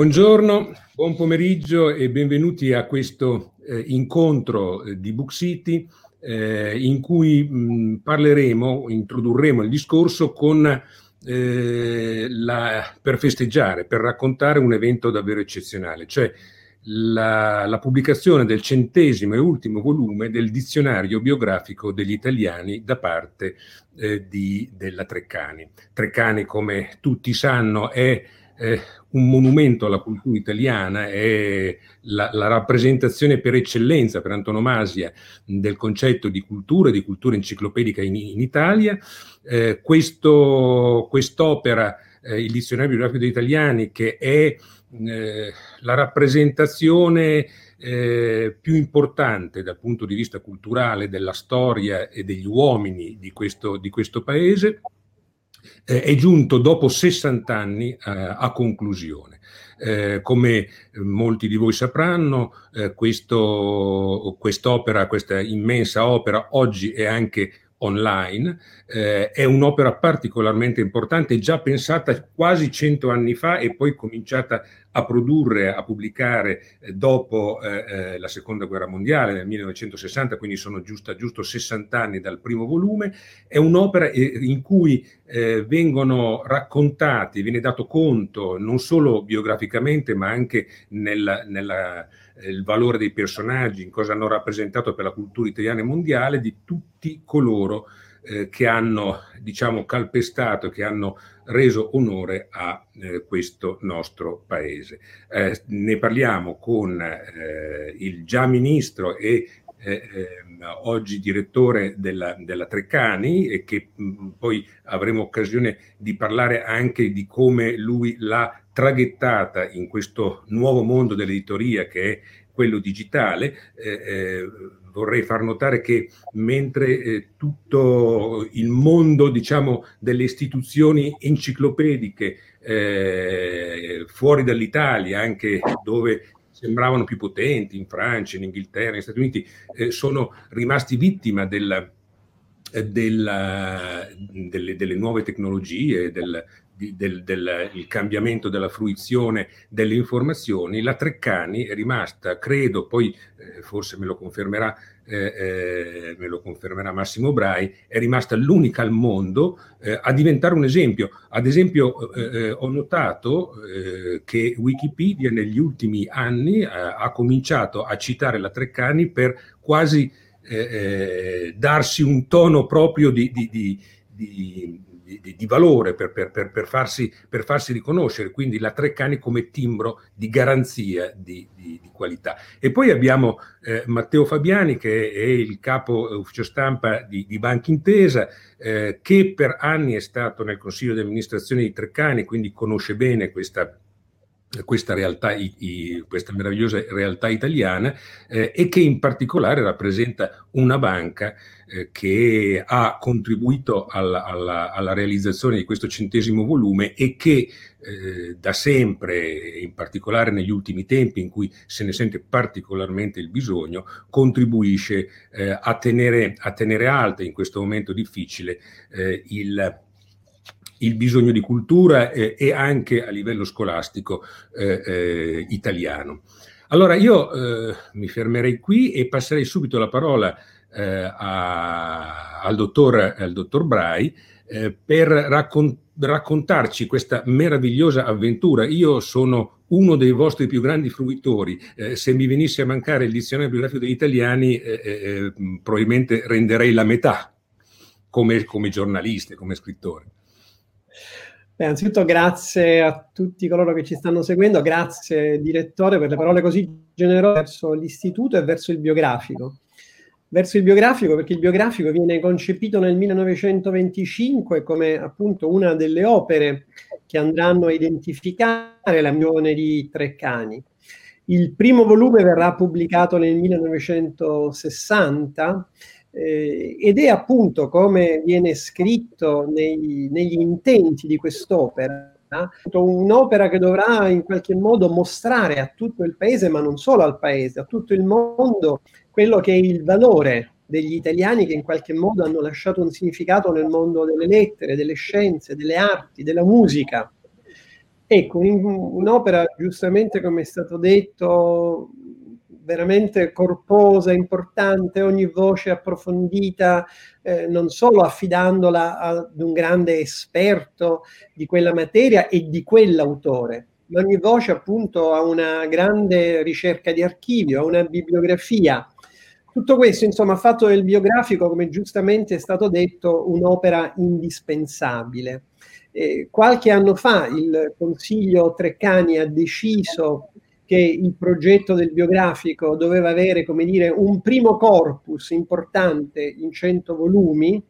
Buongiorno, buon pomeriggio e benvenuti a questo eh, incontro eh, di Book City eh, in cui mh, parleremo, introdurremo il discorso con, eh, la, per festeggiare, per raccontare un evento davvero eccezionale, cioè la, la, pubblicazione del centesimo e ultimo volume del dizionario biografico degli italiani da parte eh, di, della Treccani. Treccani, come tutti sanno, è eh, un monumento alla cultura italiana, è la, la, rappresentazione per eccellenza, per antonomasia, del concetto di cultura, di cultura enciclopedica in, in Italia. Eh, questo, quest'opera, eh, il Dizionario biografico degli italiani, che è eh, la rappresentazione eh, più importante dal punto di vista culturale della storia e degli uomini di questo, di questo paese, eh, è giunto dopo 60 anni eh, a conclusione. Eh, come molti di voi sapranno, eh, questo, quest'opera, questa immensa opera, oggi è anche online, eh, è un'opera particolarmente importante, già pensata quasi cento anni fa e poi cominciata a produrre, a pubblicare eh, dopo eh, eh la seconda guerra mondiale nel 1960, quindi sono giusto, giusto 60 anni dal primo volume, è un'opera eh, in cui eh, vengono raccontati, viene dato conto non solo biograficamente ma anche nel nella, il valore dei personaggi, in cosa hanno rappresentato per la cultura italiana e mondiale, di tutti coloro eh, che hanno diciamo, calpestato, che hanno reso onore a eh, questo nostro paese. Eh, ne parliamo con eh, il già ministro e eh, ehm, oggi direttore della, della Treccani e che mh, poi avremo occasione di parlare anche di come lui l'ha traghettata in questo nuovo mondo dell'editoria che è quello digitale. Eh, eh, vorrei far notare che mentre eh, tutto il mondo diciamo, delle istituzioni enciclopediche eh, fuori dall'Italia, anche dove sembravano più potenti, in Francia, in Inghilterra, negli Stati Uniti, eh, sono rimasti vittima della, eh, della, delle, delle, nuove tecnologie, del, del, del cambiamento della fruizione delle informazioni, la Treccani è rimasta, credo, poi eh, forse me lo confermerà, eh, eh, me lo confermerà Massimo Brai, è rimasta l'unica al mondo eh, a diventare un esempio. Ad esempio eh, eh, ho notato che Wikipedia negli ultimi anni ha cominciato a citare la Treccani per quasi darsi un tono proprio di, di, di, di di, di valore per, per, per, farsi, per farsi riconoscere, quindi la Treccani come timbro di garanzia di, di, qualità. E poi abbiamo eh, Matteo Fabiani che è il capo ufficio stampa di, di Banca Intesa, eh, che per anni è stato nel consiglio di amministrazione di Treccani, quindi conosce bene questa questa realtà, i, questa meravigliosa realtà italiana eh, e che in particolare rappresenta una banca eh, che ha contribuito alla, alla, alla, realizzazione di questo centesimo volume e che eh, da sempre, in particolare negli ultimi tempi in cui se ne sente particolarmente il bisogno, contribuisce eh, a tenere, a, tenere, alta in questo momento difficile eh, il il bisogno di cultura eh, e anche a livello scolastico eh, eh, italiano. Allora io eh, mi fermerei qui e passerei subito la parola eh, a, al, dottor, al dottor Brai per raccon- raccontarci questa meravigliosa avventura. Io sono uno dei vostri più grandi fruitori. Eh, se mi venisse a mancare il dizionario biografico degli italiani, eh, eh, probabilmente renderei la metà come, come giornalista, come scrittore. Beh, anzitutto grazie a tutti coloro che ci stanno seguendo, grazie direttore per le parole così generose verso l'istituto e verso il biografico. Verso il biografico perché il biografico viene concepito nel 1925 come appunto una delle opere che andranno a identificare la mione di Treccani. Il primo volume verrà pubblicato nel 1960 eh, ed è appunto come viene scritto nei, negli intenti di quest'opera, un'opera che dovrà in qualche modo mostrare a tutto il paese, ma non solo al paese, a tutto il mondo, quello che è il valore degli italiani che in qualche modo hanno lasciato un significato nel mondo delle lettere, delle scienze, delle arti, della musica. Ecco, un'opera, giustamente come è stato detto, veramente corposa, importante, ogni voce approfondita, eh, non solo affidandola ad un grande esperto di quella materia e di quell'autore, ma ogni voce appunto ha una grande ricerca di archivio, ha una bibliografia. Tutto questo, insomma, ha fatto del biografico, come giustamente è stato detto, un'opera indispensabile. Eh, qualche anno fa il Consiglio Treccani ha deciso che il progetto del biografico doveva avere, come dire, un primo corpus importante in 100 volumi,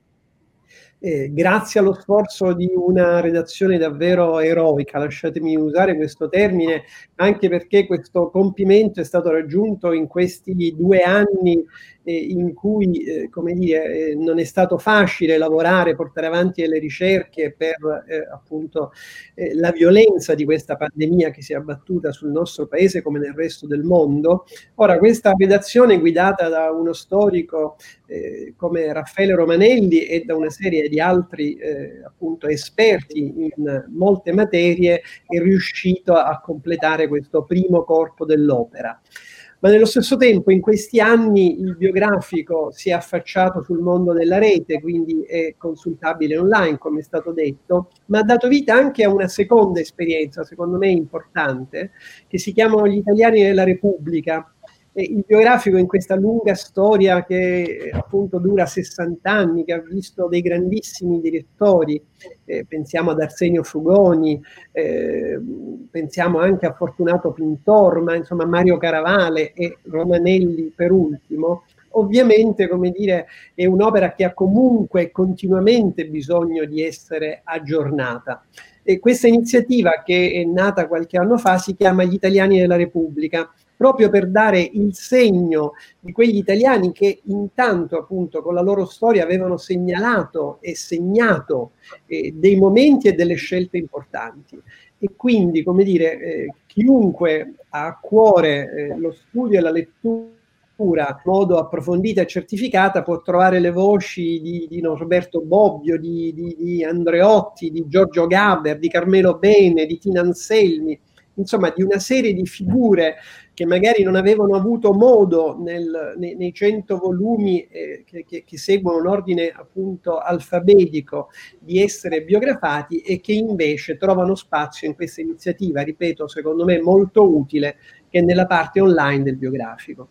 eh, grazie allo sforzo di una redazione davvero eroica, lasciatemi usare questo termine, anche perché questo compimento è stato raggiunto in questi due anni in cui, eh, come dire, eh, non è stato facile lavorare, portare avanti le ricerche per eh, appunto la violenza di questa pandemia che si è abbattuta sul nostro paese come nel resto del mondo. Ora, questa redazione guidata da uno storico come Raffaele Romanelli e da una serie di altri appunto esperti in molte materie è riuscito a completare questo primo corpo dell'opera ma nello stesso tempo in questi anni il biografico si è affacciato sul mondo della rete, quindi è consultabile online, come è stato detto, ma ha dato vita anche a una seconda esperienza, secondo me importante, che si chiamano Gli italiani della Repubblica, il biografico in questa lunga storia che appunto dura 60 anni, che ha visto dei grandissimi direttori, eh, pensiamo ad Arsenio Frugoni, eh, pensiamo anche a Fortunato Pintor, ma insomma Mario Caravale e Romanelli per ultimo, ovviamente come dire è un'opera che ha comunque continuamente bisogno di essere aggiornata. E questa iniziativa che è nata qualche anno fa si chiama Gli Italiani della Repubblica proprio per dare il segno di quegli italiani che intanto appunto con la loro storia avevano segnalato e segnato eh, dei momenti e delle scelte importanti. E quindi, come dire, eh, chiunque ha a cuore eh, lo studio e la lettura in modo approfondita e certificata può trovare le voci di, di Norberto Bobbio, di, di, di, Andreotti, di Giorgio Gaber, di Carmelo Bene, di Tina Anselmi, insomma di una serie di figure che magari non avevano avuto modo nel, nei, nei 100 volumi eh, che, che, che, seguono un ordine appunto alfabetico di essere biografati e che invece trovano spazio in questa iniziativa, ripeto, secondo me molto utile, che è nella parte online del biografico.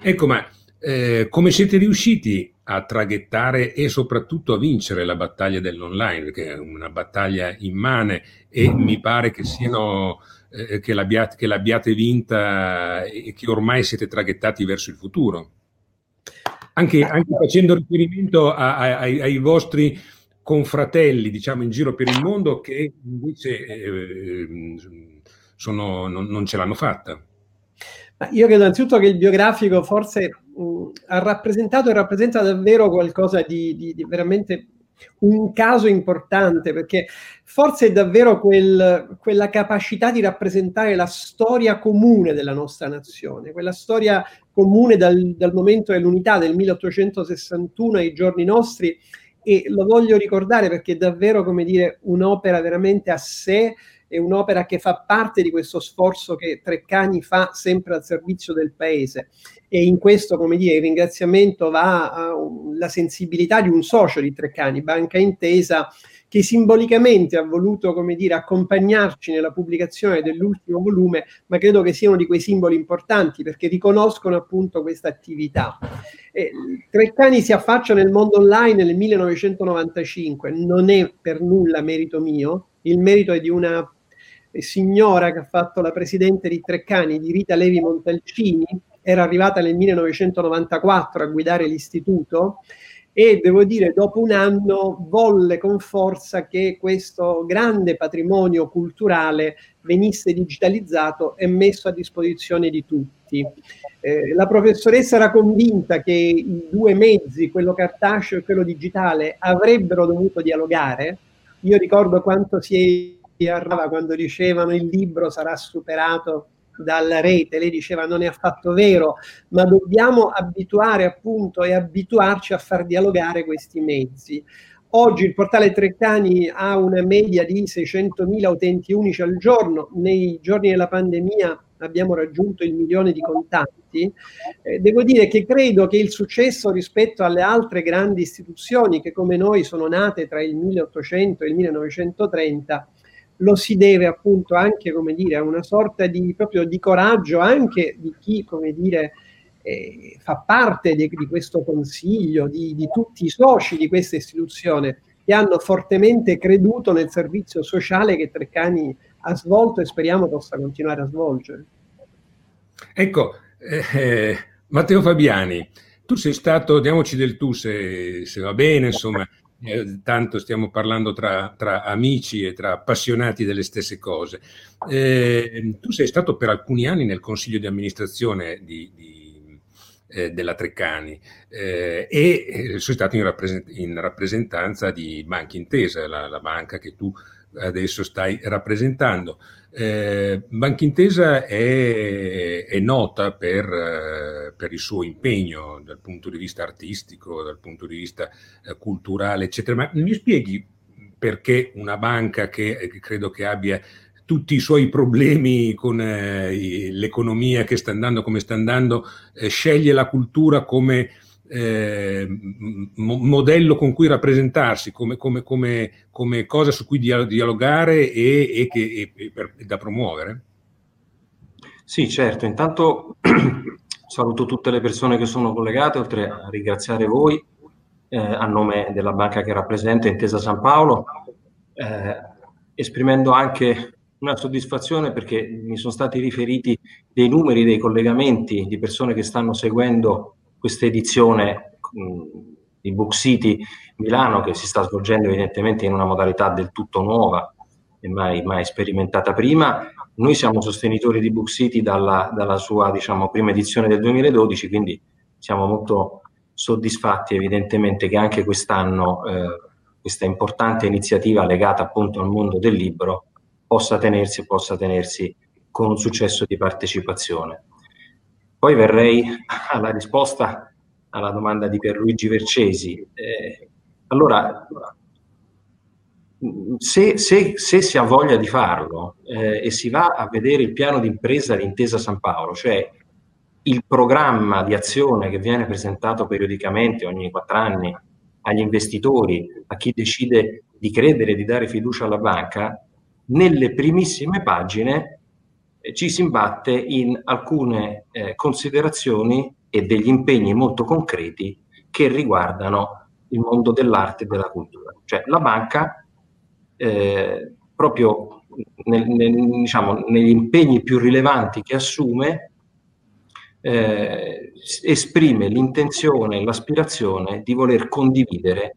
Ecco, ma eh, come siete riusciti a traghettare e soprattutto a vincere la battaglia dell'online, che è una battaglia immane e mi pare che siano eh, che, l'abbiate, che, l'abbiate, vinta e che ormai siete traghettati verso il futuro. Anche, anche facendo riferimento a, a, ai, ai, vostri confratelli, diciamo, in giro per il mondo che invece eh, sono, non, non, ce l'hanno fatta. Io credo innanzitutto che il biografico forse mh, ha rappresentato e rappresenta davvero qualcosa di, di, di veramente un caso importante perché forse è davvero quel, quella capacità di rappresentare la storia comune della nostra nazione, quella storia comune dal, dal momento dell'unità del 1861 ai giorni nostri e lo voglio ricordare perché è davvero come dire un'opera veramente a sé è un'opera che fa parte di questo sforzo che Treccani fa sempre al servizio del paese e in questo, come dire, il ringraziamento va alla sensibilità di un socio di Treccani, Banca Intesa, che simbolicamente ha voluto, come dire, accompagnarci nella pubblicazione dell'ultimo volume, ma credo che sia uno di quei simboli importanti perché riconoscono appunto questa attività. Treccani si affaccia nel mondo online nel 1995, non è per nulla merito mio, il merito è di una signora che ha fatto la presidente di Treccani, di Rita Levi Montalcini, era arrivata nel 1994 a guidare l'istituto e devo dire dopo un anno volle con forza che questo grande patrimonio culturale venisse digitalizzato e messo a disposizione di tutti. Eh, la professoressa era convinta che i due mezzi, quello cartaceo e quello digitale, avrebbero dovuto dialogare. Io ricordo quanto si arrava quando dicevano il libro sarà superato dalla rete, lei diceva non è affatto vero, ma dobbiamo abituare appunto e abituarci a far dialogare questi mezzi. Oggi il portale Treccani ha una media di 600.000 utenti unici al giorno, nei giorni della pandemia abbiamo raggiunto il milione di contatti. Eh, devo dire che credo che il successo rispetto alle altre grandi istituzioni che come noi sono nate tra il 1800 e il 1930 lo si deve appunto anche, dire, a una sorta di, di coraggio anche di chi, come dire, eh, fa parte di, di questo consiglio, di, di, tutti i soci di questa istituzione che hanno fortemente creduto nel servizio sociale che Treccani ha svolto e speriamo possa continuare a svolgere. Ecco, eh, Matteo Fabiani, tu sei stato, diamoci del tu se, se va bene, insomma, eh, tanto stiamo parlando tra, tra, amici e tra appassionati delle stesse cose. Eh, tu sei stato per alcuni anni nel consiglio di amministrazione di, di, eh, della Treccani eh, e eh, sei stato in, rappresent- in, rappresentanza di Banca Intesa, la, la banca che tu adesso stai rappresentando. Eh, Banca Intesa è, è nota per, eh, per, il suo impegno dal punto di vista artistico, dal punto di vista eh, culturale, eccetera. Ma mi spieghi perché una banca che, che credo che abbia tutti i suoi problemi con eh, l'economia che sta andando come sta andando, eh, sceglie la cultura come eh, modello con cui rappresentarsi, come, come, come, come, cosa su cui dialogare e, e, che, e, per, e da promuovere? Sì, certo. Intanto saluto tutte le persone che sono collegate, oltre a ringraziare voi eh, a nome della banca che rappresenta Intesa San Paolo, eh, esprimendo anche una soddisfazione perché mi sono stati riferiti dei numeri, dei collegamenti di persone che stanno seguendo questa edizione di Book City Milano che si sta svolgendo evidentemente in una modalità del tutto nuova e mai, mai sperimentata prima. Noi siamo sostenitori di Book City dalla, dalla sua diciamo, prima edizione del 2012, quindi siamo molto soddisfatti evidentemente che anche quest'anno eh, questa importante iniziativa legata appunto al mondo del libro possa tenersi, possa tenersi con un successo di partecipazione. Poi verrei alla risposta alla domanda di Pierluigi Vercesi. Eh, allora, se, se, se, si ha voglia di farlo eh, e si va a vedere il piano d'impresa di Intesa San Paolo, cioè il programma di azione che viene presentato periodicamente ogni quattro anni agli investitori, a chi decide di credere, di dare fiducia alla banca, nelle primissime pagine ci si imbatte in alcune eh, considerazioni e degli impegni molto concreti che riguardano il mondo dell'arte e della cultura. Cioè la banca, eh, proprio nel, nel, diciamo, negli impegni più rilevanti che assume, eh, esprime l'intenzione e l'aspirazione di voler condividere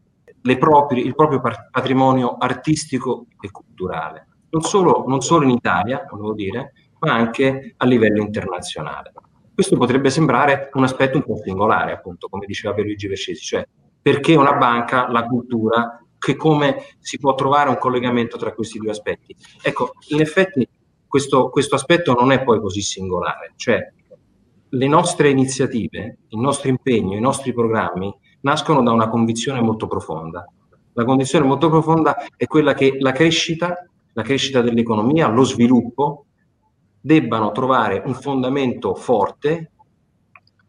proprie, il proprio patrimonio artistico e culturale. Non solo, non solo in Italia, volevo dire, ma anche a livello internazionale. Questo potrebbe sembrare un aspetto un po' singolare, appunto, come diceva Pierluigi Vescesi, cioè perché una banca, la cultura, che come si può trovare un collegamento tra questi due aspetti. Ecco, in effetti questo, questo aspetto non è poi così singolare, cioè le nostre iniziative, il nostro impegno, i nostri programmi nascono da una convinzione molto profonda. La condizione molto profonda è quella che la crescita, la crescita dell'economia, lo sviluppo debbano trovare un fondamento forte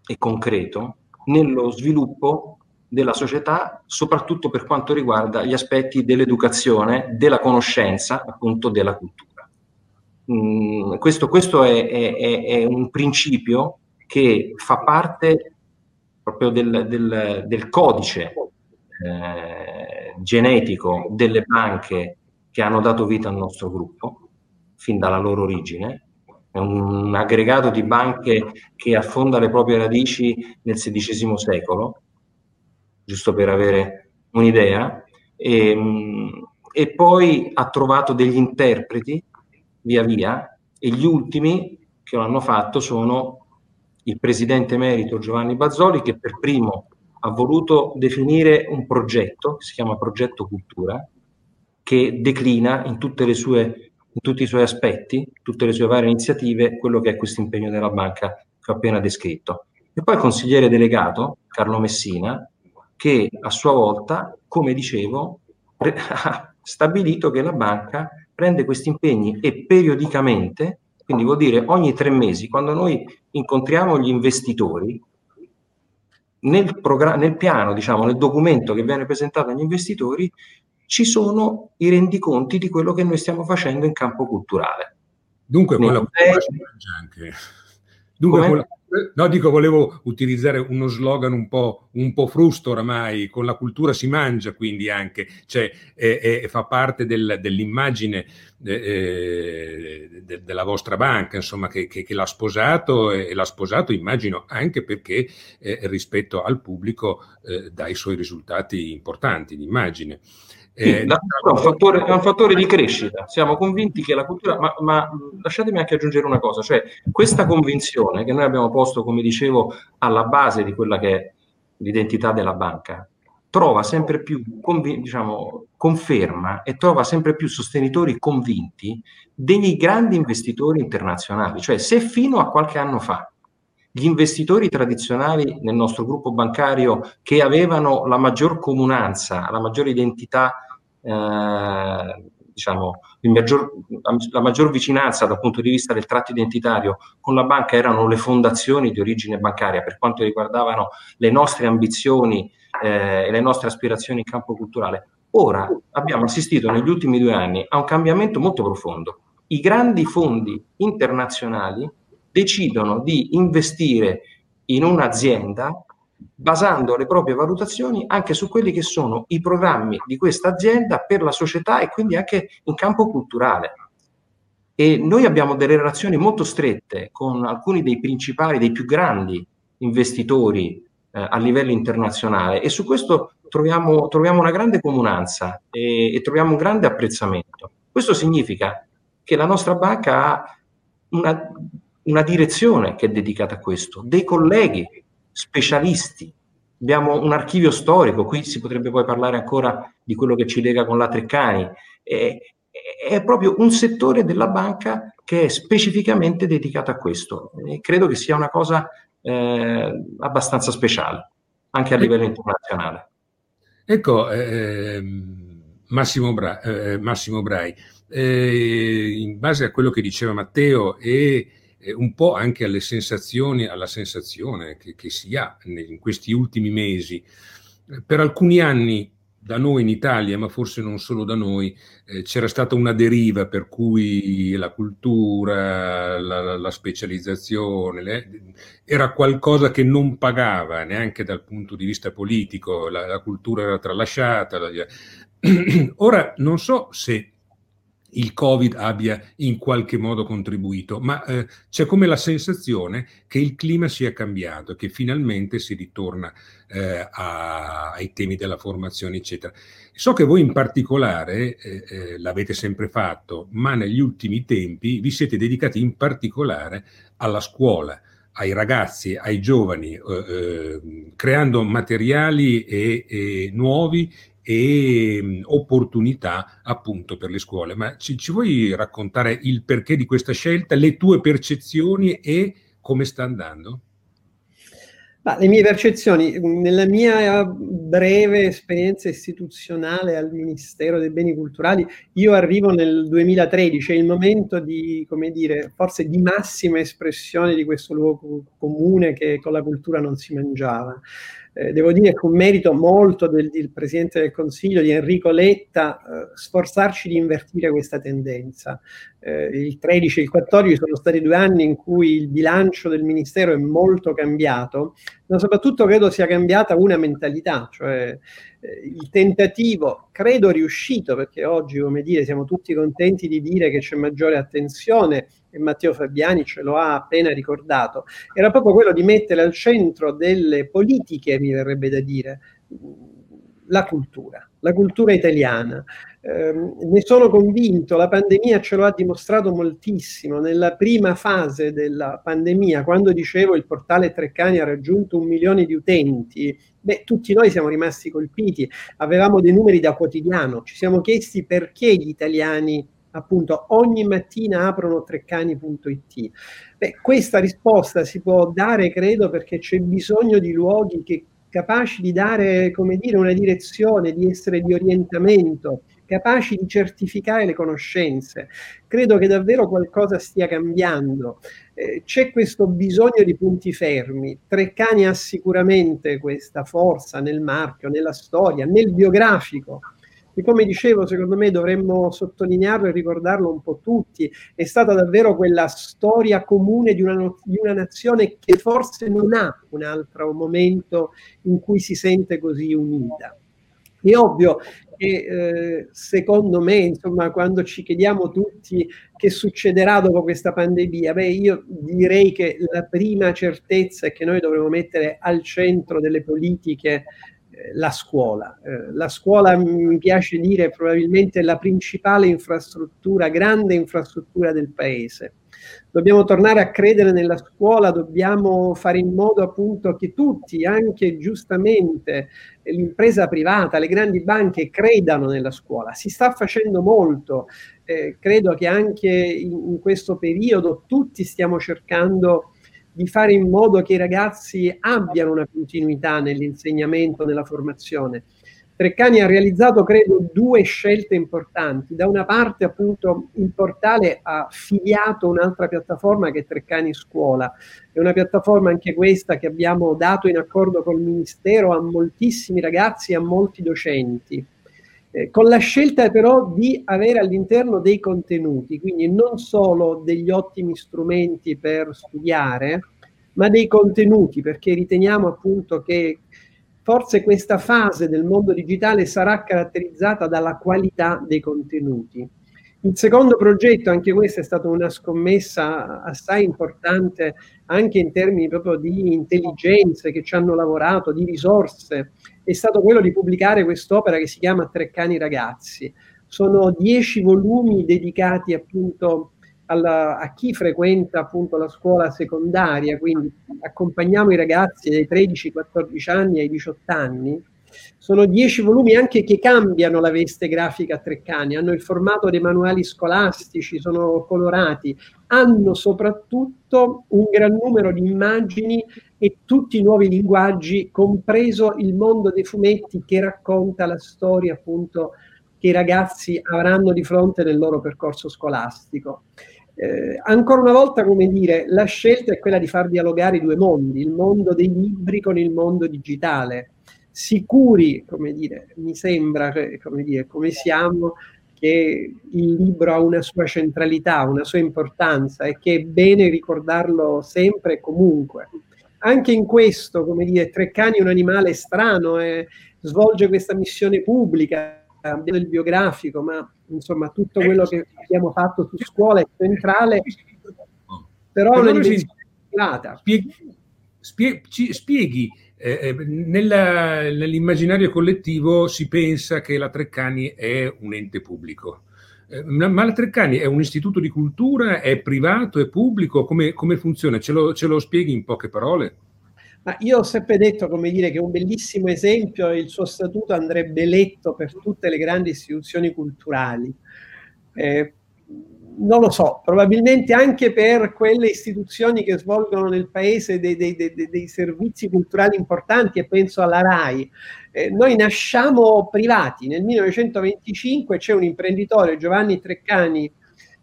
e concreto nello sviluppo della società, soprattutto per quanto riguarda gli aspetti dell'educazione, della conoscenza, appunto della cultura. Mm, questo, questo è, è, è, un principio che fa parte proprio del, del, del codice eh, genetico delle banche che hanno dato vita al nostro gruppo, fin dalla loro origine, è un aggregato di banche che affonda le proprie radici nel XVI secolo, giusto per avere un'idea, e, ehm, e poi ha trovato degli interpreti via via e gli ultimi che lo hanno fatto sono il presidente emerito Giovanni Bazzoli che per primo ha voluto definire un progetto che si chiama Progetto Cultura che declina in, sue, in tutti i suoi aspetti, tutte le sue varie iniziative, quello che è questo impegno della banca che ho appena descritto. E poi il consigliere delegato, Carlo Messina, che a sua volta, come dicevo, ha stabilito che la banca prende questi impegni e periodicamente, quindi vuol dire ogni tre mesi, quando noi incontriamo gli investitori, nel, progr- nel piano, diciamo, nel documento che viene presentato agli investitori, ci sono i rendiconti di quello che noi stiamo facendo in campo culturale. Dunque, con la cultura mangia anche. Dunque, con la, No, dico, volevo utilizzare uno slogan un po', un po', frusto oramai, con la cultura si mangia quindi anche, cioè è, è, fa parte del, dell'immagine eh, eh, de, della vostra banca, insomma, che, che, che l'ha sposato e, l'ha sposato immagino anche perché eh, rispetto al pubblico eh, dà i suoi risultati importanti di immagine. Eh, la un fattore, è, un fattore, di crescita. Siamo convinti che la cultura, ma, ma, lasciatemi anche aggiungere una cosa, cioè questa convinzione che noi abbiamo posto, come dicevo, alla base di quella che è l'identità della banca, trova sempre più, conv- diciamo, conferma e trova sempre più sostenitori convinti dei grandi investitori internazionali. Cioè, se fino a qualche anno fa gli investitori tradizionali nel nostro gruppo bancario che avevano la maggior comunanza, la maggiore identità, eh, diciamo, maggior, la maggior vicinanza dal punto di vista del tratto identitario con la banca erano le fondazioni di origine bancaria per quanto riguardavano le nostre ambizioni eh, e le nostre aspirazioni in campo culturale. Ora abbiamo assistito negli ultimi due anni a un cambiamento molto profondo. I grandi fondi internazionali decidono di investire in un'azienda basando le proprie valutazioni anche su quelli che sono i programmi di questa azienda per la società e quindi anche in campo culturale. E noi abbiamo delle relazioni molto strette con alcuni dei principali, dei più grandi investitori eh, a livello internazionale e su questo troviamo, troviamo una grande comunanza e, e troviamo un grande apprezzamento. Questo significa che la nostra banca ha una una direzione che è dedicata a questo, dei colleghi specialisti. Abbiamo un archivio storico, qui si potrebbe poi parlare ancora di quello che ci lega con la Treccani. È, è proprio un settore della banca che è specificamente dedicato a questo. E credo che sia una cosa eh, abbastanza speciale, anche a livello internazionale. Ecco, eh, Massimo, Bra- eh, Massimo Brai, eh, in base a quello che diceva Matteo e un po' anche alle sensazioni, alla sensazione che, che si ha in questi ultimi mesi. Per alcuni anni da noi in Italia, ma forse non solo da noi, eh, c'era stata una deriva per cui la cultura, la, la specializzazione, le, era qualcosa che non pagava neanche dal punto di vista politico, la, la cultura era tralasciata. La, ora non so se il Covid abbia in qualche modo contribuito, ma eh, c'è come la sensazione che il clima sia cambiato, che finalmente si ritorna eh, a, ai temi della formazione, eccetera. So che voi in particolare eh, eh l'avete sempre fatto, ma negli ultimi tempi vi siete dedicati in particolare alla scuola ai ragazzi, ai giovani, eh, eh, creando materiali e, e nuovi e mh, opportunità appunto per le scuole. Ma ci, ci, vuoi raccontare il perché di questa scelta, le tue percezioni e come sta andando? Ma le mie percezioni, nella mia breve esperienza istituzionale al Ministero dei Beni Culturali, io arrivo nel 2013, è il momento di, come dire, forse di massima espressione di questo luogo comune che con la cultura non si mangiava. Eh, devo dire che un merito molto del, del, Presidente del Consiglio, di Enrico Letta, eh, sforzarci di invertire questa tendenza. Eh, il 13 e il 14 sono stati due anni in cui il bilancio del Ministero è molto cambiato, ma soprattutto credo sia cambiata una mentalità, cioè eh, il tentativo, credo riuscito, perché oggi, come dire, siamo tutti contenti di dire che c'è maggiore attenzione e Matteo Fabiani ce lo ha appena ricordato, era proprio quello di mettere al centro delle politiche, mi verrebbe da dire, la cultura, la cultura italiana. Eh, ne sono convinto, la pandemia ce lo ha dimostrato moltissimo. Nella prima fase della pandemia, quando dicevo il portale Treccani ha raggiunto un milione di utenti, beh, tutti noi siamo rimasti colpiti, avevamo dei numeri da quotidiano, ci siamo chiesti perché gli italiani appunto ogni mattina aprono treccani.it. Beh, questa risposta si può dare, credo, perché c'è bisogno di luoghi che capaci di dare, come dire, una direzione, di essere di orientamento, capaci di certificare le conoscenze. Credo che davvero qualcosa stia cambiando. Eh, c'è questo bisogno di punti fermi. Treccani ha sicuramente questa forza nel marchio, nella storia, nel biografico e come dicevo, secondo me dovremmo sottolinearlo e ricordarlo un po' tutti, è stata davvero quella storia comune di una, di una nazione che forse non ha un altro momento in cui si sente così unita. È ovvio che eh, secondo me, insomma, quando ci chiediamo tutti che succederà dopo questa pandemia, beh, io direi che la prima certezza è che noi dovremo mettere al centro delle politiche la scuola. Eh, la scuola, mi piace dire, è probabilmente la principale infrastruttura, grande infrastruttura del paese. Dobbiamo tornare a credere nella scuola, dobbiamo fare in modo appunto che tutti, anche giustamente l'impresa privata, le grandi banche, credano nella scuola. Si sta facendo molto, eh, credo che anche in, in questo periodo tutti stiamo cercando di fare in modo che i ragazzi abbiano una continuità nell'insegnamento, nella formazione. Treccani ha realizzato, credo, due scelte importanti. Da una parte, appunto, il portale ha filiato un'altra piattaforma che è Treccani Scuola. È una piattaforma anche questa che abbiamo dato in accordo col Ministero a moltissimi ragazzi e a molti docenti. Eh, con la scelta però di avere all'interno dei contenuti, quindi non solo degli ottimi strumenti per studiare, ma dei contenuti, perché riteniamo appunto che forse questa fase del mondo digitale sarà caratterizzata dalla qualità dei contenuti. Il secondo progetto, anche questa è stata una scommessa assai importante anche in termini proprio di intelligenze che ci hanno lavorato, di risorse, è stato quello di pubblicare quest'opera che si chiama Treccani ragazzi. Sono dieci volumi dedicati appunto alla, a chi frequenta appunto la scuola secondaria, quindi accompagniamo i ragazzi dai 13-14 anni ai 18 anni sono dieci volumi anche che cambiano la veste grafica a Treccani, hanno il formato dei manuali scolastici, sono colorati, hanno soprattutto un gran numero di immagini e tutti i nuovi linguaggi, compreso il mondo dei fumetti che racconta la storia appunto che i ragazzi avranno di fronte nel loro percorso scolastico. Eh, ancora una volta, come dire, la scelta è quella di far dialogare i due mondi, il mondo dei libri con il mondo digitale sicuri, come dire, mi sembra, come dire, come siamo, che il libro ha una sua centralità, una sua importanza e che è bene ricordarlo sempre e comunque. Anche in questo, come dire, Treccani è un animale strano, eh, svolge questa missione pubblica, abbiamo il biografico, ma insomma tutto quello che abbiamo fatto su scuola è centrale, però è una dimensione spieghi, spieghi, spieghi eh, eh, nella, nell'immaginario collettivo si pensa che la Treccani è un ente pubblico. Eh, ma la Treccani è un istituto di cultura, è privato, è pubblico? Come, come funziona? Ce lo, ce lo, spieghi in poche parole? Ma io ho sempre detto, come dire, che un bellissimo esempio, il suo statuto andrebbe letto per tutte le grandi istituzioni culturali. Eh, non lo so, probabilmente anche per quelle istituzioni che svolgono nel paese dei, dei, dei, dei servizi culturali importanti e penso alla RAI. Eh, noi nasciamo privati, nel 1925 c'è un imprenditore, Giovanni Treccani,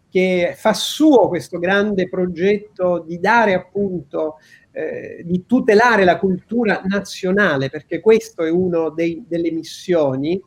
che fa suo questo grande progetto di dare appunto eh, di tutelare la cultura nazionale, perché questo è uno delle missioni,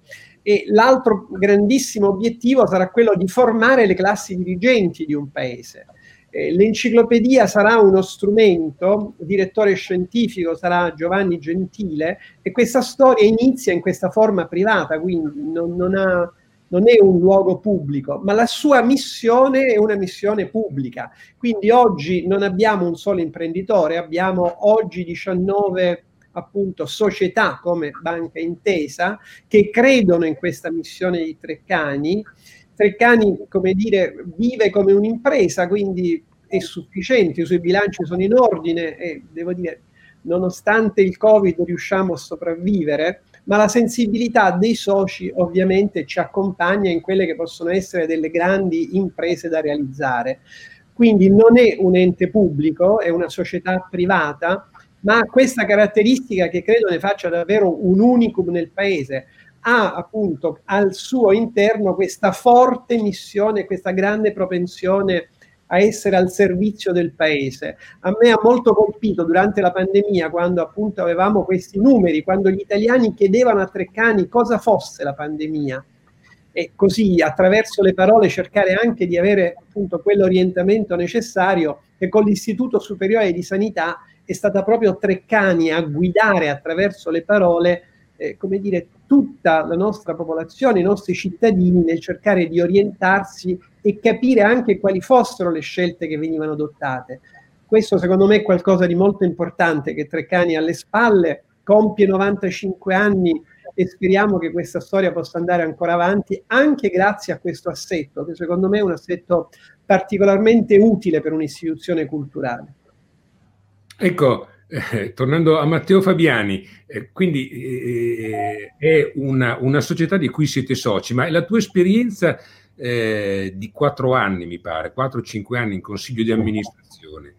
e l'altro grandissimo obiettivo sarà quello di formare le classi dirigenti di un paese. Eh, l'enciclopedia sarà uno strumento, il direttore scientifico sarà Giovanni Gentile e questa storia inizia in questa forma privata, quindi non, non, ha, non è un luogo pubblico, ma la sua missione è una missione pubblica. Quindi oggi non abbiamo un solo imprenditore, abbiamo oggi 19 appunto società come Banca Intesa che credono in questa missione di Treccani. Treccani, come dire, vive come un'impresa, quindi è sufficiente, i suoi bilanci sono in ordine e devo dire, nonostante il Covid riusciamo a sopravvivere, ma la sensibilità dei soci ovviamente ci accompagna in quelle che possono essere delle grandi imprese da realizzare. Quindi non è un ente pubblico, è una società privata ma ha questa caratteristica che credo ne faccia davvero un unicum nel paese. Ha appunto al suo interno questa forte missione, questa grande propensione a essere al servizio del paese. A me ha molto colpito durante la pandemia, quando appunto avevamo questi numeri, quando gli italiani chiedevano a Treccani cosa fosse la pandemia e così attraverso le parole cercare anche di avere appunto quell'orientamento necessario che con l'Istituto Superiore di Sanità è stata proprio Treccani a guidare attraverso le parole, eh, come dire, tutta la nostra popolazione, i nostri cittadini nel cercare di orientarsi e capire anche quali fossero le scelte che venivano adottate. Questo secondo me è qualcosa di molto importante che Treccani alle spalle compie 95 anni e speriamo che questa storia possa andare ancora avanti anche grazie a questo assetto, che secondo me è un assetto particolarmente utile per un'istituzione culturale. Ecco, eh, tornando a Matteo Fabiani, eh, quindi eh, è una, una, società di cui siete soci, ma la tua esperienza eh, di quattro anni, mi pare, quattro o cinque anni in consiglio di amministrazione,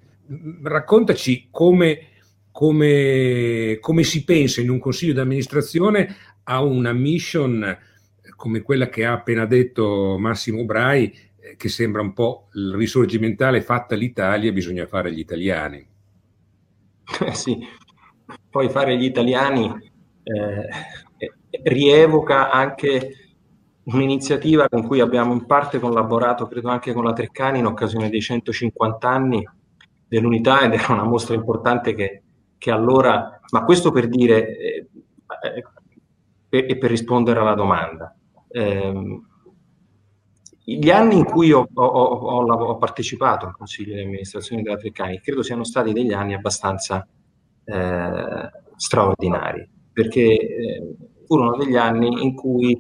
raccontaci come, come, come si pensa in un consiglio di amministrazione a una mission come quella che ha appena detto Massimo Brai, eh, che sembra un po' il risorgimentale fatta l'Italia, bisogna fare gli italiani. Eh sì, poi fare gli italiani eh, rievoca anche un'iniziativa con cui abbiamo in parte collaborato, credo anche con la Treccani, in occasione dei 150 anni dell'unità ed era una mostra importante che, che allora, ma questo per dire eh, e per, per, rispondere alla domanda. Eh, gli anni in cui ho, ho, ho, ho, partecipato al Consiglio di amministrazione della Treccani credo siano stati degli anni abbastanza eh, straordinari, perché eh, furono degli anni in cui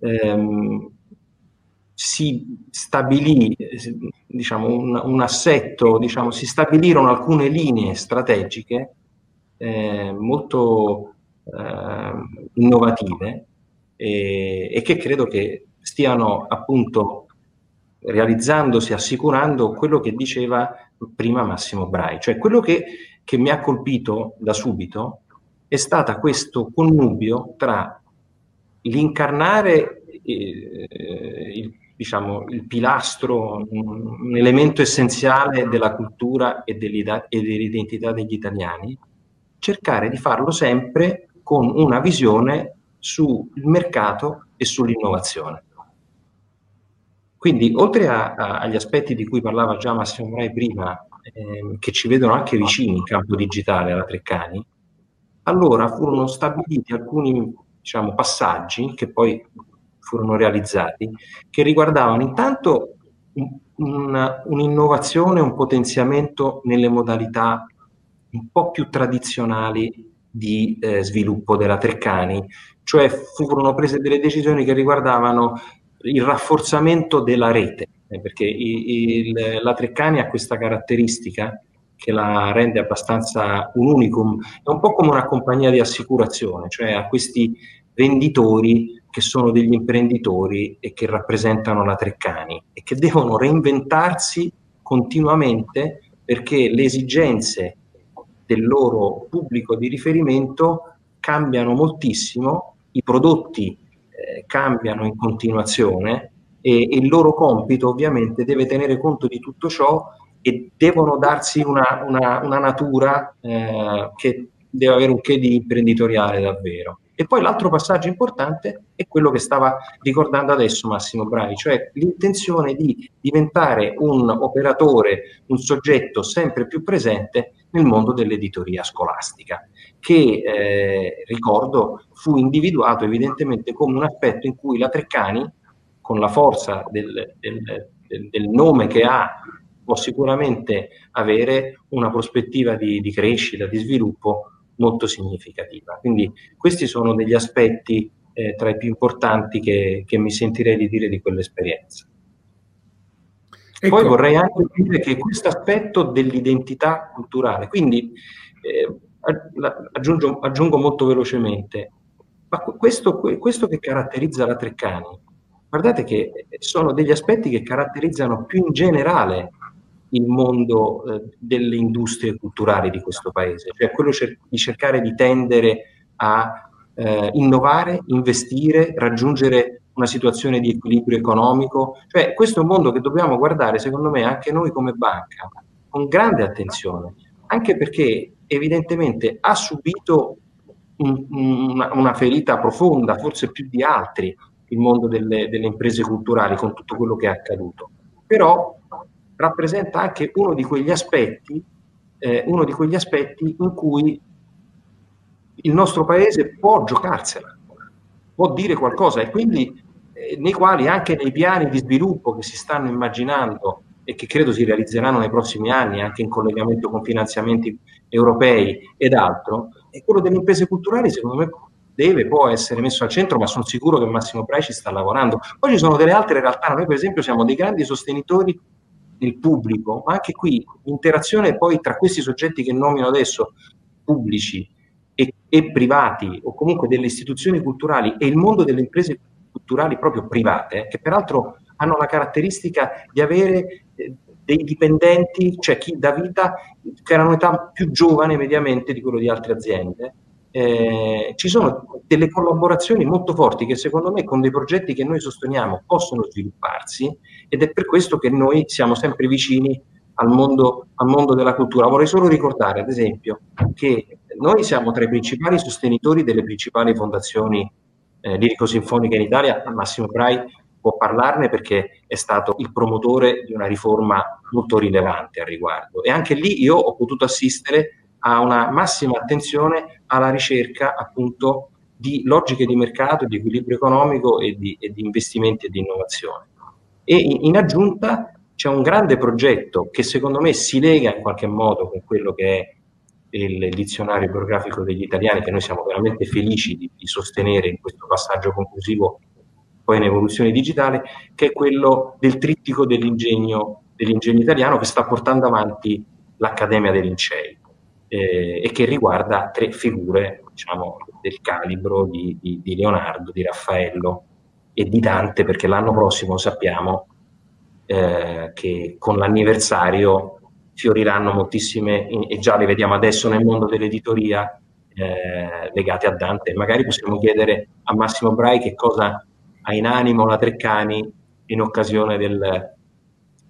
ehm, si stabilì diciamo, un, un assetto, diciamo, si stabilirono alcune linee strategiche eh, molto eh, innovative e, e che credo che stiano appunto realizzandosi, assicurando quello che diceva prima Massimo Brai. Cioè quello che, che mi ha colpito da subito è stato questo connubio tra l'incarnare eh, il, diciamo, il pilastro, un, elemento essenziale della cultura e, e dell'identità degli italiani, cercare di farlo sempre con una visione sul mercato e sull'innovazione. Quindi, oltre a, a, agli aspetti di cui parlava già Massimo Brai prima, eh, che ci vedono anche vicini in campo digitale alla Treccani, allora furono stabiliti alcuni diciamo, passaggi che poi furono realizzati, che riguardavano intanto un, un, un'innovazione, un potenziamento nelle modalità un po' più tradizionali di eh, sviluppo della Treccani, cioè furono prese delle decisioni che riguardavano il rafforzamento della rete, eh, perché il, la Treccani ha questa caratteristica che la rende abbastanza un unicum, è un po' come una compagnia di assicurazione, cioè ha questi venditori che sono degli imprenditori e che rappresentano la Treccani e che devono reinventarsi continuamente perché le esigenze del loro pubblico di riferimento cambiano moltissimo, i prodotti eh, cambiano in continuazione e, e, il loro compito ovviamente deve tenere conto di tutto ciò e devono darsi una, una, una natura eh, che deve avere un che di imprenditoriale davvero. E poi l'altro passaggio importante è quello che stava ricordando adesso Massimo Brai, cioè l'intenzione di diventare un operatore, un soggetto sempre più presente nel mondo dell'editoria scolastica, che eh, ricordo fu individuato evidentemente come un aspetto in cui la Treccani, con la forza del, del, del nome che ha, può sicuramente avere una prospettiva di, di crescita, di sviluppo molto significativa. Quindi questi sono degli aspetti eh, tra i più importanti che, che, mi sentirei di dire di quell'esperienza. Ecco. Poi vorrei anche dire che questo aspetto dell'identità culturale, quindi eh, aggiungo, aggiungo, molto velocemente, ma questo, questo che caratterizza la Treccani, guardate che sono degli aspetti che caratterizzano più in generale il mondo eh, delle industrie culturali di questo paese, cioè quello cer- di cercare di tendere a eh, innovare, investire, raggiungere una situazione di equilibrio economico. Cioè, questo è un mondo che dobbiamo guardare, secondo me, anche noi come banca, con grande attenzione, anche perché evidentemente ha subito un, una, una, ferita profonda, forse più di altri, il mondo delle, delle imprese culturali con tutto quello che è accaduto. Però rappresenta anche uno di quegli aspetti, eh, uno di quegli aspetti in cui il nostro paese può giocarsela, può dire qualcosa e quindi eh, nei quali anche nei piani di sviluppo che si stanno immaginando e che credo si realizzeranno nei prossimi anni anche in collegamento con finanziamenti europei ed altro, e quello delle imprese culturali secondo me deve, può essere messo al centro, ma sono sicuro che Massimo Prei ci sta lavorando. Poi ci sono delle altre realtà, noi per esempio siamo dei grandi sostenitori del pubblico, ma anche qui l'interazione poi tra questi soggetti che nomino adesso, pubblici e, e, privati, o comunque delle istituzioni culturali e il mondo delle imprese culturali proprio private, che peraltro hanno la caratteristica di avere eh, dei dipendenti, cioè chi dà vita, che erano età più giovane mediamente di quello di altre aziende, eh, ci sono delle collaborazioni molto forti che secondo me con dei progetti che noi sosteniamo possono svilupparsi ed è per questo che noi siamo sempre vicini al mondo, al mondo della cultura. Vorrei solo ricordare, ad esempio, che noi siamo tra i principali sostenitori delle principali fondazioni eh, lirico-sinfoniche in Italia, Massimo Brai può parlarne perché è stato il promotore di una riforma molto rilevante al riguardo. E anche lì io ho potuto assistere a una massima attenzione alla ricerca appunto di logiche di mercato, di equilibrio economico e di, e di investimenti e di innovazione. E in, aggiunta c'è un grande progetto che secondo me si lega in qualche modo con quello che è il dizionario biografico degli italiani, che noi siamo veramente felici di, di sostenere in questo passaggio conclusivo poi in evoluzione digitale, che è quello del trittico dell'ingegno, dell'ingegno italiano che sta portando avanti l'Accademia dei Lincei eh, e che riguarda tre figure diciamo, del calibro di, di, di, Leonardo, di Raffaello e di Dante, perché l'anno prossimo sappiamo eh, che con l'anniversario fioriranno moltissime, e già le vediamo adesso nel mondo dell'editoria, eh, legate a Dante. Magari possiamo chiedere a Massimo Brai che cosa ha in animo la Treccani in occasione del,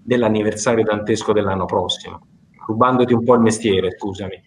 dell'anniversario dantesco dell'anno prossimo rubandoti un po' il mestiere, scusami.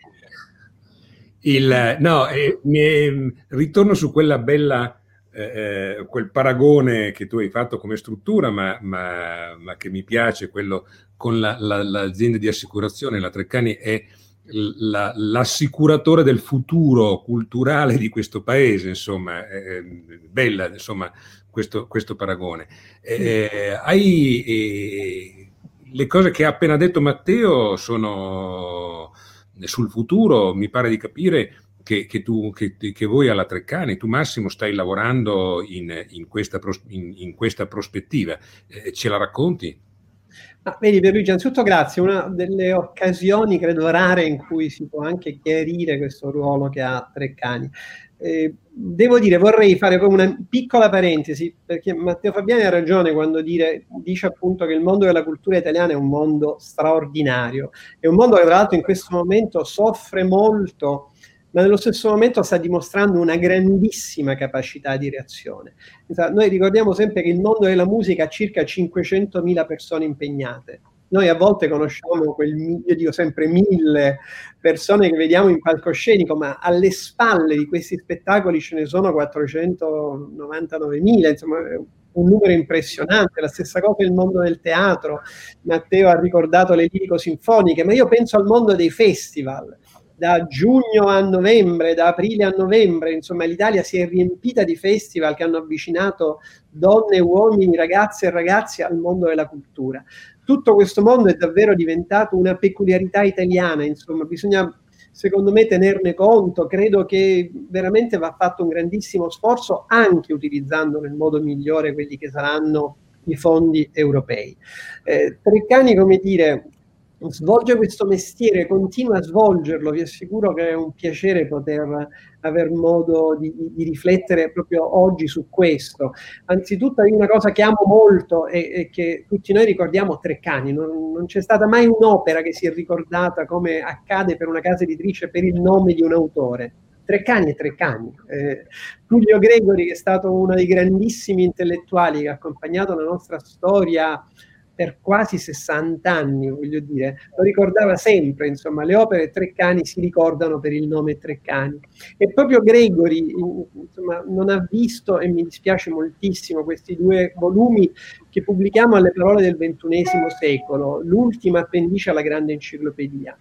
Il, no, eh, mi, ritorno su quella bella, eh, eh, quel paragone che tu hai fatto come struttura, ma, ma, ma che mi piace, quello con la, la, l'azienda di assicurazione, la Treccani è la, l'assicuratore del futuro culturale di questo paese, insomma, è bella insomma, questo, questo paragone. Eh, hai eh, le cose che ha appena detto Matteo sono sul futuro, mi pare di capire che, che, tu, che, che voi alla Treccani, tu Massimo, stai lavorando in, in, questa, in, in questa, prospettiva. Eh, ce la racconti? Ah, vedi Pierluigi, innanzitutto grazie, una delle occasioni credo rare in cui si può anche chiarire questo ruolo che ha Treccani. Eh, devo dire, vorrei fare una piccola parentesi, perché Matteo Fabiani ha ragione quando dire, dice appunto che il mondo della cultura italiana è un mondo straordinario, è un mondo che tra l'altro in questo momento soffre molto, ma nello stesso momento sta dimostrando una grandissima capacità di reazione. Noi ricordiamo sempre che il mondo della musica ha circa 500.000 persone impegnate, Noi a volte conosciamo quel, io dico sempre mille persone che vediamo in palcoscenico, ma alle spalle di questi spettacoli ce ne sono 499.000, insomma un numero impressionante, la stessa cosa nel mondo del teatro, Matteo ha ricordato le lirico-sinfoniche, ma io penso al mondo dei festival, da giugno a novembre, da aprile a novembre, insomma l'Italia si è riempita di festival che hanno avvicinato donne, uomini, ragazze e ragazzi al mondo della cultura. Tutto questo mondo è davvero diventato una peculiarità italiana, insomma bisogna secondo me tenerne conto, credo che veramente va fatto un grandissimo sforzo anche utilizzando nel modo migliore quelli che saranno i fondi europei. Eh, Treccani, come dire, svolge questo mestiere, continua a svolgerlo, vi assicuro che è un piacere poter aver modo di, di riflettere proprio oggi su questo. Anzitutto una cosa che amo molto e, e che tutti noi ricordiamo Treccani, non, non, c'è stata mai un'opera che si è ricordata come accade per una casa editrice per il nome di un autore. Treccani e Treccani. Eh, Giulio Gregori, che è stato uno dei grandissimi intellettuali che ha accompagnato la nostra storia per quasi 60 anni, voglio dire, lo ricordava sempre, insomma, le opere Treccani si ricordano per il nome Treccani. E proprio Gregori, insomma, non ha visto, e mi dispiace moltissimo, questi due volumi che pubblichiamo alle parole del XXI secolo, l'ultima appendice alla grande enciclopedia.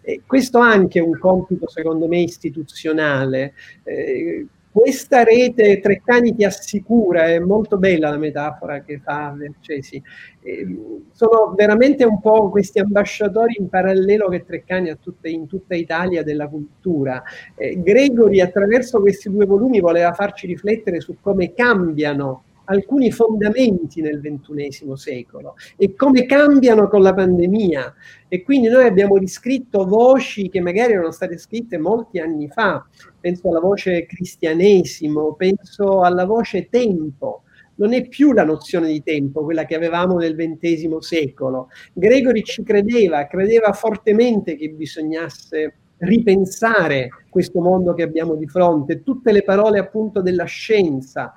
E questo anche è un compito, secondo me, istituzionale. Eh, questa rete Treccani ti assicura, è molto bella la metafora che fa Vercesi, eh, sono veramente un po' questi ambasciatori in parallelo che Treccani ha tutte, in tutta Italia della cultura. Eh, Gregori attraverso questi due volumi voleva farci riflettere su come cambiano alcuni fondamenti nel ventunesimo secolo e come cambiano con la pandemia. E quindi noi abbiamo riscritto voci che magari erano state scritte molti anni fa. Penso alla voce cristianesimo, penso alla voce tempo. Non è più la nozione di tempo quella che avevamo nel XX secolo. Gregori ci credeva, credeva fortemente che bisognasse ripensare questo mondo che abbiamo di fronte, tutte le parole appunto della scienza,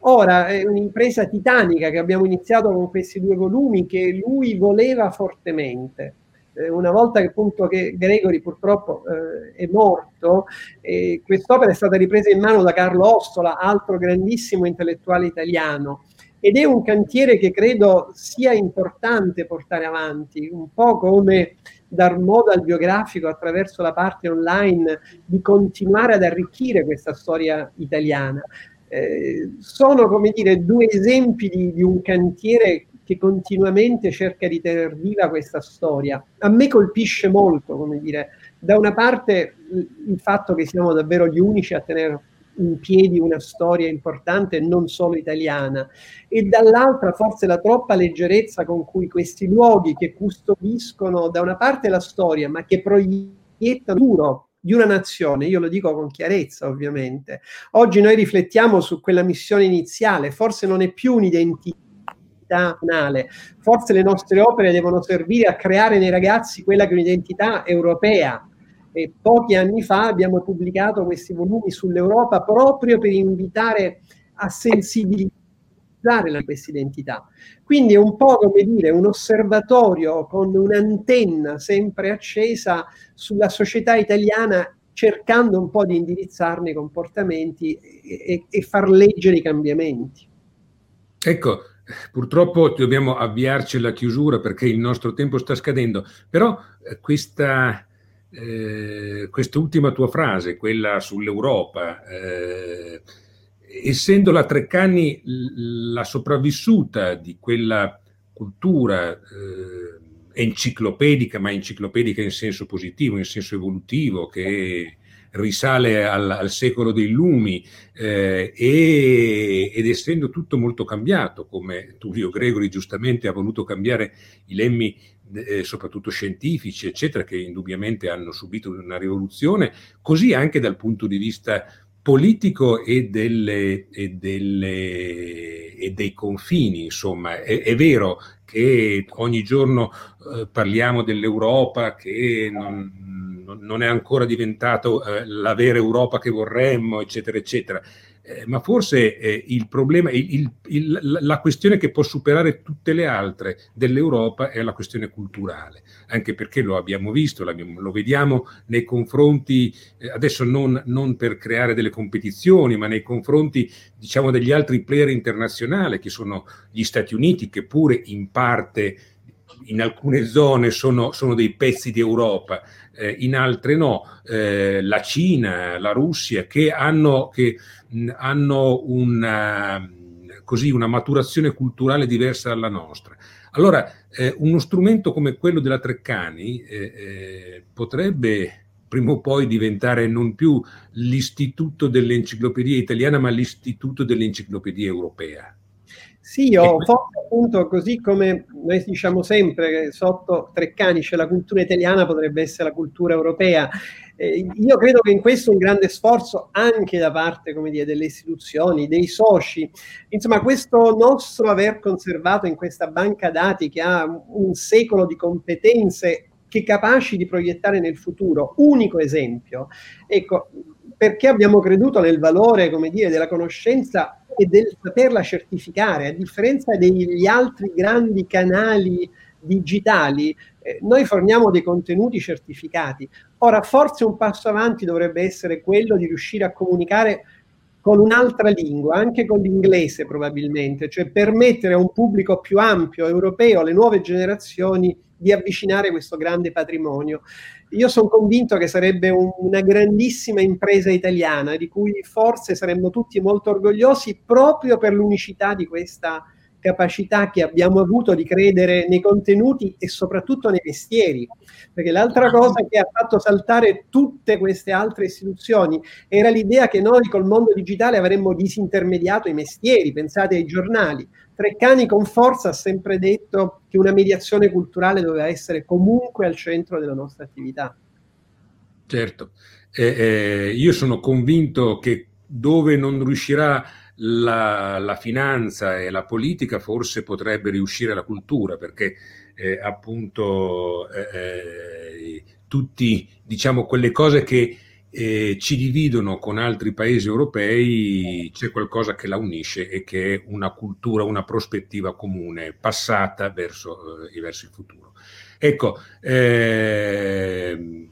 Ora è un'impresa titanica che abbiamo iniziato con questi due volumi che lui voleva fortemente. Eh, una volta che appunto che Gregori purtroppo eh, è morto, eh, quest'opera è stata ripresa in mano da Carlo Ossola, altro grandissimo intellettuale italiano. Ed è un cantiere che credo sia importante portare avanti, un po' come dar modo al biografico attraverso la parte online di continuare ad arricchire questa storia italiana. Eh, sono come dire due esempi di, di, un cantiere che continuamente cerca di tenere viva questa storia. A me colpisce molto, come dire, da una parte il fatto che siamo davvero gli unici a tenere in piedi una storia importante non solo italiana e dall'altra forse la troppa leggerezza con cui questi luoghi che custodiscono da una parte la storia ma che proiettano duro di una nazione, io lo dico con chiarezza ovviamente. Oggi noi riflettiamo su quella missione iniziale, forse non è più un'identità nazionale, forse le nostre opere devono servire a creare nei ragazzi quella che è un'identità europea. E pochi anni fa abbiamo pubblicato questi volumi sull'Europa proprio per invitare a sensibilizzare questa identità. Quindi è un po' come dire un osservatorio con un'antenna sempre accesa sulla società italiana cercando un po' di indirizzarne i comportamenti e, e far leggere i cambiamenti. Ecco, purtroppo dobbiamo avviarci alla chiusura perché il nostro tempo sta scadendo, però eh, questa, eh, quest'ultima tua frase, quella sull'Europa, eh, essendo la Treccani la sopravvissuta di quella cultura eh, enciclopedica, ma enciclopedica in senso positivo, in senso evolutivo, che risale al, al secolo dei lumi eh, e, ed essendo tutto molto cambiato, come Tullio Gregori giustamente ha voluto cambiare i lemmi eh, soprattutto scientifici, eccetera, che indubbiamente hanno subito una rivoluzione, così anche dal punto di vista politico e, delle, e, delle, e, dei confini, insomma. È, è, vero che ogni giorno eh, parliamo dell'Europa che non, non è ancora diventato eh, la vera Europa che vorremmo, eccetera, eccetera. Eh, ma forse eh, il problema, il, il, la questione che può superare tutte le altre dell'Europa è la questione culturale, anche perché lo abbiamo visto, lo vediamo nei confronti, eh, adesso non, non, per creare delle competizioni, ma nei confronti diciamo, degli altri player internazionali, che sono gli Stati Uniti, che pure in parte in alcune zone sono, sono dei pezzi di Europa, eh, in altre no, eh, la Cina, la Russia, che hanno, che, mh, hanno una, così, una maturazione culturale diversa dalla nostra. Allora, eh, uno strumento come quello della Treccani eh, eh, potrebbe prima o poi diventare non più l'istituto dell'enciclopedia italiana, ma l'istituto dell'enciclopedia europea. Sì, io forse appunto così come noi diciamo sempre che sotto Treccani c'è la cultura italiana, potrebbe essere la cultura europea. Eh, io credo che in questo un grande sforzo anche da parte come dire, delle istituzioni, dei soci, insomma questo nostro aver conservato in questa banca dati che ha un secolo di competenze che capaci di proiettare nel futuro, unico esempio, ecco, perché abbiamo creduto nel valore, come dire, della conoscenza e del saperla certificare, a differenza degli altri grandi canali digitali, eh, noi forniamo dei contenuti certificati. Ora, forse un passo avanti dovrebbe essere quello di riuscire a comunicare con un'altra lingua, anche con l'inglese probabilmente, cioè permettere a un pubblico più ampio, europeo, alle nuove generazioni, di avvicinare questo grande patrimonio. Io sono convinto che sarebbe un, una grandissima impresa italiana di cui forse saremmo tutti molto orgogliosi proprio per l'unicità di questa capacità che abbiamo avuto di credere nei contenuti e soprattutto nei mestieri. Perché l'altra cosa che ha fatto saltare tutte queste altre istituzioni era l'idea che noi col mondo digitale avremmo disintermediato i mestieri, pensate ai giornali. Treccani con forza ha sempre detto che una mediazione culturale doveva essere comunque al centro della nostra attività. Certo, eh, eh, io sono convinto che dove non riuscirà la, la, finanza e la politica forse potrebbe riuscire la cultura, perché eh, appunto eh, eh tutti, diciamo, quelle cose che eh, ci dividono con altri paesi europei, c'è qualcosa che la unisce e che è una cultura, una prospettiva comune, passata verso, eh, verso il futuro. Ecco, eh,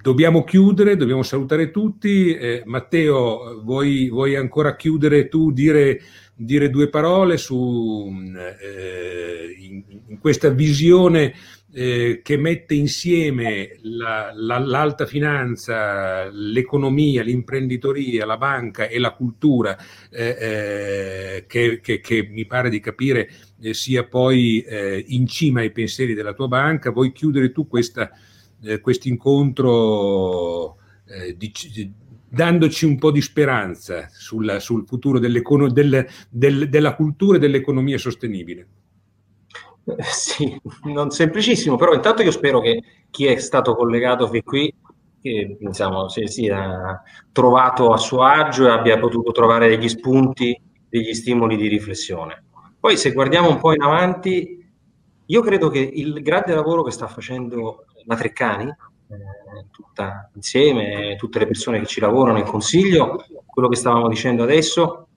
dobbiamo chiudere, dobbiamo salutare tutti. Eh, Matteo, vuoi, vuoi, ancora chiudere tu, dire, dire due parole su, eh, in, in, questa visione eh, che mette insieme la, la, l'alta finanza, l'economia, l'imprenditoria, la banca e la cultura, eh, eh, che, che, che, mi pare di capire eh, sia poi in cima ai pensieri della tua banca. Vuoi chiudere tu questa eh, questo incontro eh, di, dandoci un po' di speranza sul, sul futuro del, del, della cultura e dell'economia sostenibile. Eh, sì, non semplicissimo, però intanto io spero che chi è stato collegato fin qui che, diciamo, si sia trovato a suo agio e abbia potuto trovare degli spunti, degli stimoli di riflessione. Poi se guardiamo un po' in avanti, io credo che il grande lavoro che sta facendo la Treccani, eh, tutta insieme, tutte le persone che ci lavorano in consiglio, quello che stavamo dicendo adesso,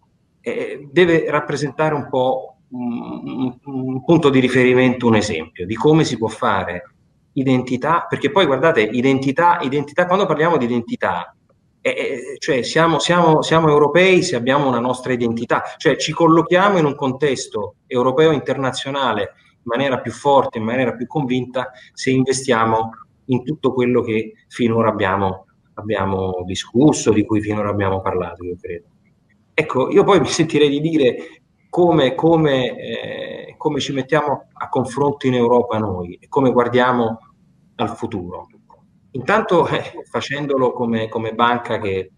eh, deve rappresentare un po' un, un, punto di riferimento, un esempio di come si può fare identità, perché poi guardate, identità, identità quando parliamo di identità, eh, cioè siamo, siamo, siamo, europei se abbiamo una nostra identità, cioè ci collochiamo in un contesto europeo internazionale in maniera più forte, in maniera più convinta, se investiamo in tutto quello che finora abbiamo, abbiamo discusso, di cui finora abbiamo parlato, io credo. Ecco, io poi mi sentirei di dire come, come, eh, come ci mettiamo a confronto in Europa noi e come guardiamo al futuro. Intanto eh, facendolo come, come banca che,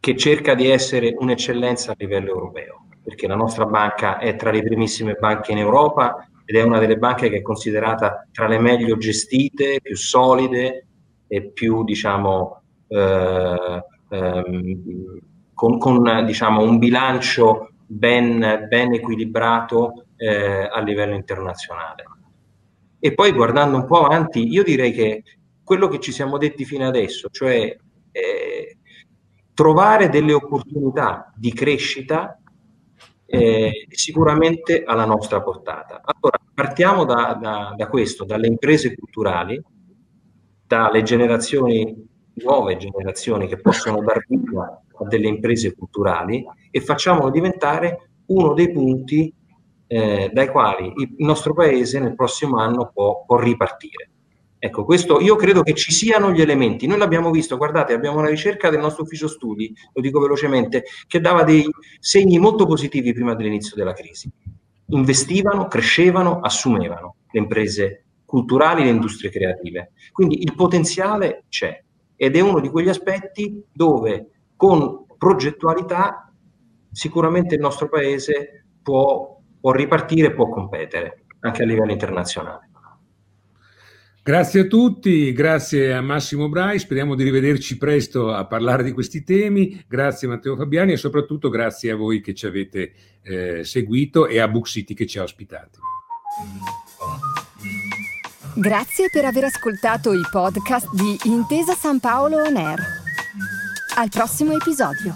che cerca di essere un'eccellenza a livello europeo perché la nostra banca è tra le primissime banche in Europa ed è una delle banche che è considerata tra le meglio gestite, più solide e più, diciamo, eh, ehm, con, con diciamo, un bilancio ben, ben equilibrato eh, a livello internazionale. E poi guardando un po' avanti, io direi che quello che ci siamo detti fino adesso, cioè eh, trovare delle opportunità di crescita eh, sicuramente alla nostra portata. Allora, partiamo da, da, da questo, dalle imprese culturali, dalle generazioni, nuove generazioni che possono dar vita a delle imprese culturali e facciamolo diventare uno dei punti eh, dai quali il nostro paese nel prossimo anno può, può ripartire. Ecco, questo io credo che ci siano gli elementi. Noi l'abbiamo visto, guardate, abbiamo una ricerca del nostro ufficio studi, lo dico velocemente, che dava dei segni molto positivi prima dell'inizio della crisi. Investivano, crescevano, assumevano le imprese culturali, le industrie creative. Quindi il potenziale c'è ed è uno di quegli aspetti dove con progettualità sicuramente il nostro paese può, può ripartire, può competere anche a livello internazionale. Grazie a tutti, grazie a Massimo Brai, speriamo di rivederci presto a parlare di questi temi, grazie a Matteo Fabiani e soprattutto grazie a voi che ci avete eh, seguito e a Book City che ci ha ospitati. Grazie per aver ascoltato i podcast di Intesa San Paolo On Air. Al prossimo episodio.